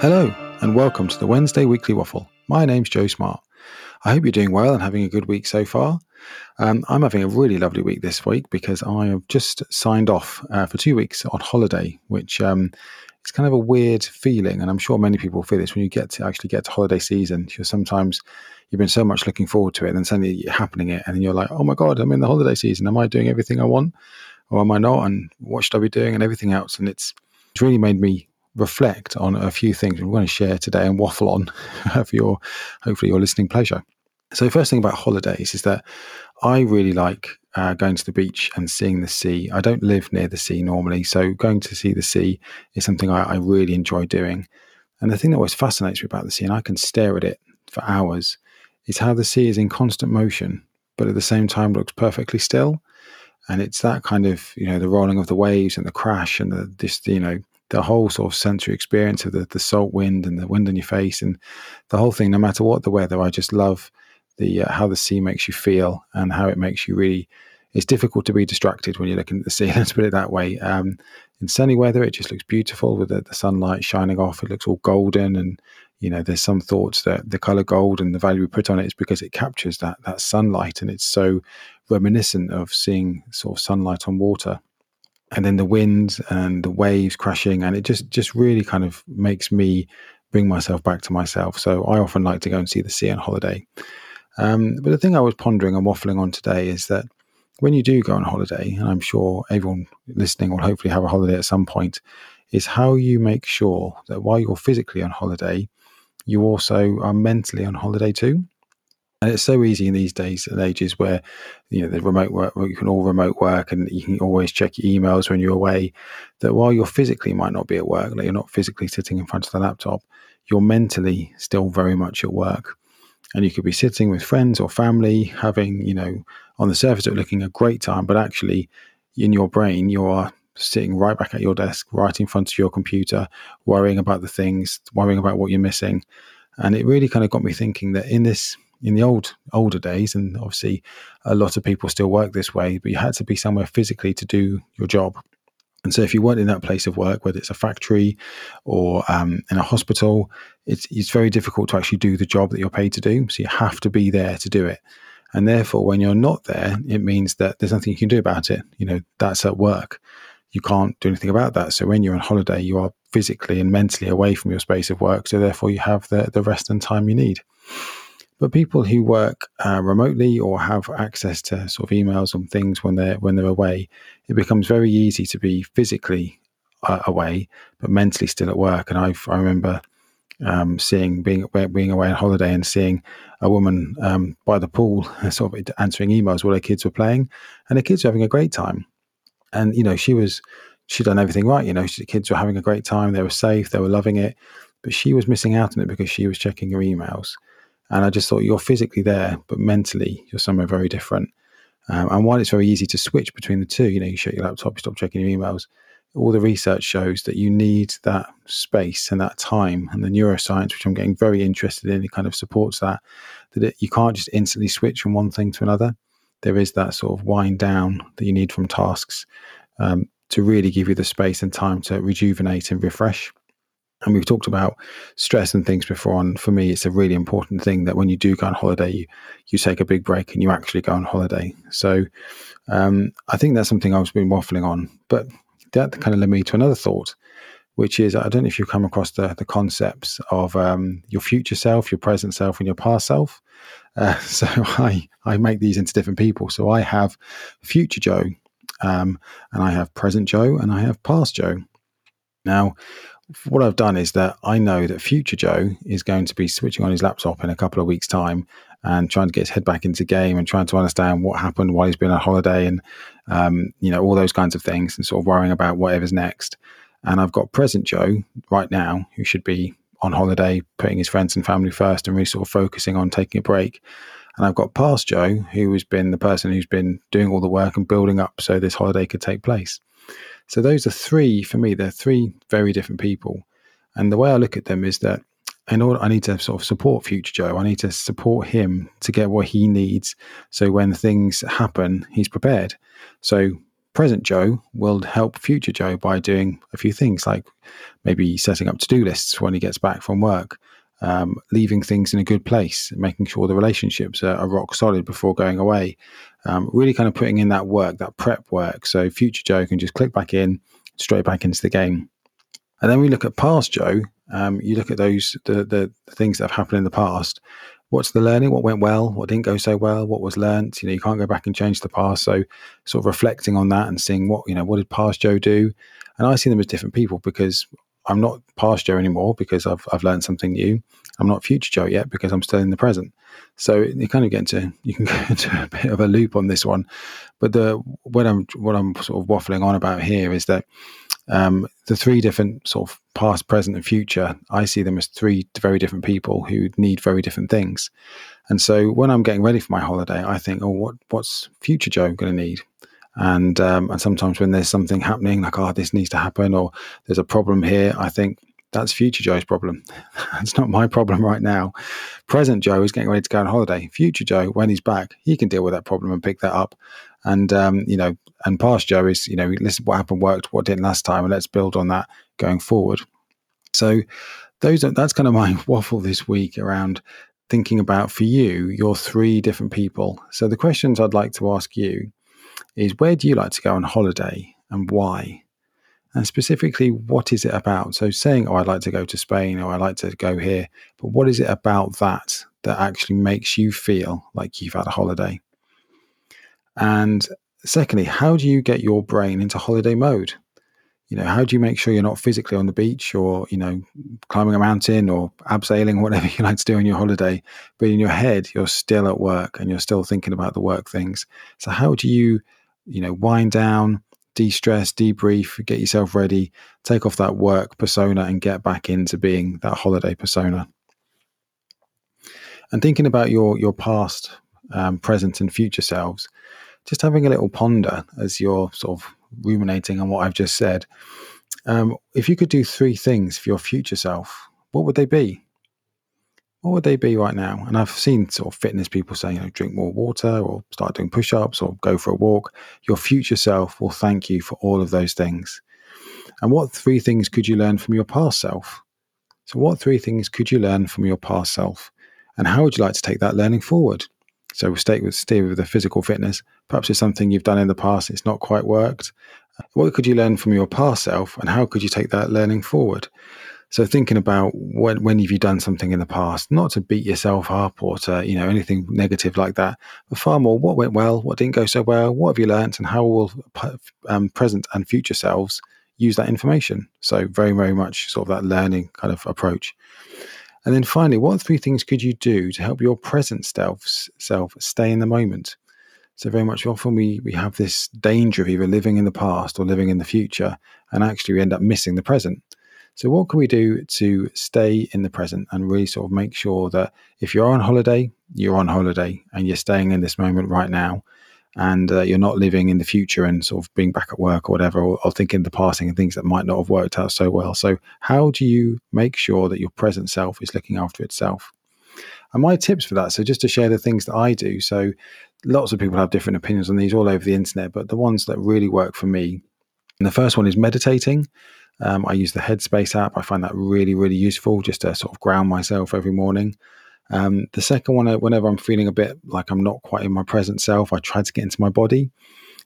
Hello, and welcome to the Wednesday Weekly Waffle. My name's Joe Smart. I hope you're doing well and having a good week so far. Um, I'm having a really lovely week this week because I have just signed off uh, for two weeks on holiday, which um, is kind of a weird feeling. And I'm sure many people feel this when you get to actually get to holiday season. You're sometimes you've been so much looking forward to it, and then suddenly you're happening it, and then you're like, oh my God, I'm in the holiday season. Am I doing everything I want? Or am I not? And what should I be doing? And everything else. And it's, it's really made me reflect on a few things we're going to share today and waffle on for your hopefully your listening pleasure. So, first thing about holidays is that I really like uh, going to the beach and seeing the sea. I don't live near the sea normally, so going to see the sea is something I, I really enjoy doing. And the thing that always fascinates me about the sea, and I can stare at it for hours, is how the sea is in constant motion, but at the same time looks perfectly still. And it's that kind of, you know, the rolling of the waves and the crash and the this, you know, the whole sort of sensory experience of the, the salt wind and the wind on your face and the whole thing, no matter what the weather, I just love the uh, how the sea makes you feel and how it makes you really. It's difficult to be distracted when you're looking at the sea. Let's put it that way. Um, in sunny weather, it just looks beautiful with the, the, sunlight shining off. It looks all golden, and you know, there's some thoughts that the color gold and the value we put on it is because it captures that that sunlight, and it's so reminiscent of seeing sort of sunlight on water and then the wind and the waves crashing and it just just really kind of makes me bring myself back to myself. So i often like to go and see the sea on holiday. Um, but the thing i was pondering and waffling on today is that when you do go on holiday and i'm sure everyone listening will hopefully have a holiday at some point is how you make sure that while you're physically on holiday you also are mentally on holiday too and it's so easy in these days and ages where, you know, the remote work, you can all remote work and you can always check your emails when you're away. That while you're physically might not be at work, like you're not physically sitting in front of the laptop, you're mentally still very much at work. And you could be sitting with friends or family, having, you know, on the surface it looking a great time, but actually in your brain, you are sitting right back at your desk, right in front of your computer, worrying about the things, worrying about what you're missing. And it really kind of got me thinking that in this in the old older days, and obviously a lot of people still work this way, but you had to be somewhere physically to do your job. And so, if you weren't in that place of work, whether it's a factory or um, in a hospital, it's, it's very difficult to actually do the job that you're paid to do. So, you have to be there to do it. And therefore, when you're not there, it means that there's nothing you can do about it. You know, that's at work. You can't do anything about that. So, when you're on holiday, you are physically and mentally away from your space of work. So, therefore, you have the, the rest and time you need. But people who work uh, remotely or have access to sort of emails and things when they're when they're away, it becomes very easy to be physically uh, away but mentally still at work. And I I remember um, seeing being being away on holiday and seeing a woman um, by the pool, sort of answering emails while her kids were playing, and the kids were having a great time. And you know, she was she'd done everything right. You know, she, the kids were having a great time. They were safe. They were loving it. But she was missing out on it because she was checking her emails. And I just thought you're physically there, but mentally you're somewhere very different. Um, and while it's very easy to switch between the two, you know, you shut your laptop, you stop checking your emails. All the research shows that you need that space and that time, and the neuroscience, which I'm getting very interested in, it kind of supports that. That it, you can't just instantly switch from one thing to another. There is that sort of wind down that you need from tasks um, to really give you the space and time to rejuvenate and refresh. And we've talked about stress and things before. And for me, it's a really important thing that when you do go on holiday, you, you take a big break and you actually go on holiday. So um, I think that's something I've been waffling on. But that kind of led me to another thought, which is I don't know if you've come across the, the concepts of um, your future self, your present self, and your past self. Uh, so I, I make these into different people. So I have future Joe, um, and I have present Joe, and I have past Joe. Now, what I've done is that I know that future Joe is going to be switching on his laptop in a couple of weeks' time and trying to get his head back into game and trying to understand what happened while he's been on holiday and um, you know all those kinds of things and sort of worrying about whatever's next. And I've got present Joe right now who should be on holiday, putting his friends and family first and really sort of focusing on taking a break. And I've got past Joe, who has been the person who's been doing all the work and building up so this holiday could take place. So those are three for me. They're three very different people, and the way I look at them is that in order, I need to sort of support future Joe. I need to support him to get what he needs. So when things happen, he's prepared. So present Joe will help future Joe by doing a few things like maybe setting up to do lists when he gets back from work, um, leaving things in a good place, making sure the relationships are, are rock solid before going away. Um, really kind of putting in that work, that prep work. So future Joe can just click back in, straight back into the game. And then we look at past Joe. Um, you look at those the, the things that have happened in the past. What's the learning? What went well? What didn't go so well? What was learnt? You know, you can't go back and change the past. So, sort of reflecting on that and seeing what you know, what did past Joe do? And I see them as different people because I'm not past Joe anymore because I've I've learned something new. I'm not future Joe yet because I'm still in the present. So you kind of get into you can go into a bit of a loop on this one. But the what I'm what I'm sort of waffling on about here is that um, the three different sort of past, present, and future. I see them as three very different people who need very different things. And so when I'm getting ready for my holiday, I think, oh, what what's future Joe going to need? And um, and sometimes when there's something happening, like oh, this needs to happen, or there's a problem here, I think that's future Joe's problem. It's not my problem right now. Present Joe is getting ready to go on holiday. Future Joe, when he's back, he can deal with that problem and pick that up. And um, you know, and past Joe is you know, listen, what happened worked, what didn't last time, and let's build on that going forward. So those are, that's kind of my waffle this week around thinking about for you your three different people. So the questions I'd like to ask you is where do you like to go on holiday and why? And specifically, what is it about? So, saying, Oh, I'd like to go to Spain or I'd like to go here, but what is it about that that actually makes you feel like you've had a holiday? And secondly, how do you get your brain into holiday mode? You know, how do you make sure you're not physically on the beach or, you know, climbing a mountain or abseiling, whatever you like to do on your holiday, but in your head, you're still at work and you're still thinking about the work things. So, how do you you know, wind down, de-stress, debrief, get yourself ready, take off that work persona and get back into being that holiday persona. And thinking about your your past, um, present, and future selves, just having a little ponder as you're sort of ruminating on what I've just said. Um, if you could do three things for your future self, what would they be? what would they be right now? And I've seen sort of fitness people say, you know, drink more water or start doing push ups or go for a walk. Your future self will thank you for all of those things. And what three things could you learn from your past self? So, what three things could you learn from your past self? And how would you like to take that learning forward? So, we'll stay with, stay with the physical fitness. Perhaps it's something you've done in the past, it's not quite worked. What could you learn from your past self, and how could you take that learning forward? So thinking about when when have you done something in the past, not to beat yourself up or to you know anything negative like that, but far more what went well, what didn't go so well, what have you learnt, and how will um, present and future selves use that information. So very very much sort of that learning kind of approach. And then finally, what three things could you do to help your present self self stay in the moment? So very much often we we have this danger of either living in the past or living in the future, and actually we end up missing the present. So, what can we do to stay in the present and really sort of make sure that if you're on holiday, you're on holiday and you're staying in this moment right now, and uh, you're not living in the future and sort of being back at work or whatever, or, or thinking the passing and things that might not have worked out so well. So, how do you make sure that your present self is looking after itself? And my tips for that, so just to share the things that I do. So, lots of people have different opinions on these all over the internet, but the ones that really work for me. And the first one is meditating. Um, I use the Headspace app. I find that really, really useful just to sort of ground myself every morning. Um, the second one, uh, whenever I'm feeling a bit like I'm not quite in my present self, I try to get into my body.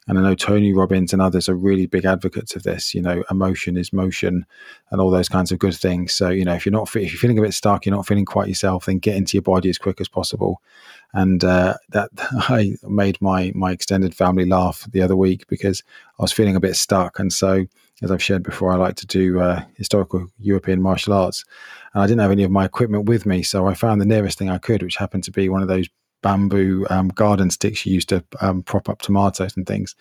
And I know Tony Robbins and others are really big advocates of this. You know, emotion is motion, and all those kinds of good things. So you know, if you're not if you're feeling a bit stuck, you're not feeling quite yourself, then get into your body as quick as possible. And uh, that I made my my extended family laugh the other week because I was feeling a bit stuck, and so as I've shared before, I like to do uh, historical European martial arts. And I didn't have any of my equipment with me, so I found the nearest thing I could, which happened to be one of those bamboo um, garden sticks you used to um, prop up tomatoes and things.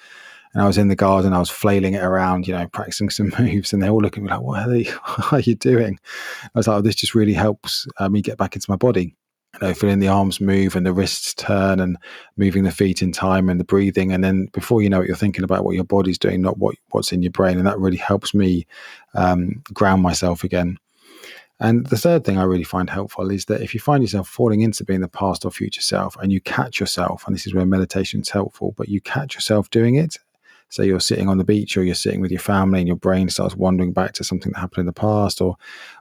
And I was in the garden, I was flailing it around, you know, practicing some moves, and they all looking at me like, "What are, they, what are you doing?" I was like, oh, "This just really helps uh, me get back into my body." You know, feeling the arms move and the wrists turn and moving the feet in time and the breathing. And then before you know it, you're thinking about what your body's doing, not what, what's in your brain. And that really helps me um, ground myself again. And the third thing I really find helpful is that if you find yourself falling into being the past or future self and you catch yourself, and this is where meditation is helpful, but you catch yourself doing it, say you're sitting on the beach or you're sitting with your family and your brain starts wandering back to something that happened in the past or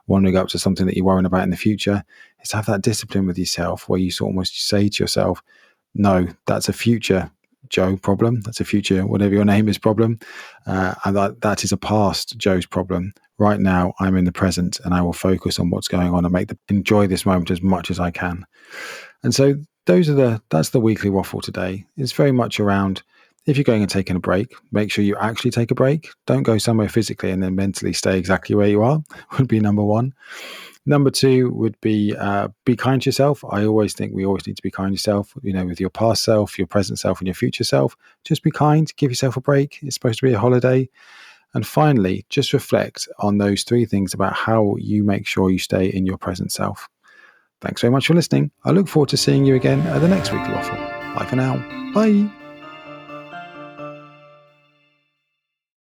wandering up to something that you're worrying about in the future, is to have that discipline with yourself where you sort of almost say to yourself, no, that's a future Joe problem. That's a future, whatever your name is, problem. Uh, and that, that is a past Joe's problem. Right now, I'm in the present and I will focus on what's going on and make the enjoy this moment as much as I can. And so those are the that's the weekly waffle today. It's very much around if you're going and taking a break, make sure you actually take a break. Don't go somewhere physically and then mentally stay exactly where you are, would be number one. Number two would be uh, be kind to yourself. I always think we always need to be kind to yourself, you know, with your past self, your present self, and your future self. Just be kind, give yourself a break. It's supposed to be a holiday. And finally, just reflect on those three things about how you make sure you stay in your present self. Thanks very much for listening. I look forward to seeing you again at the next weekly waffle. Bye for now. Bye.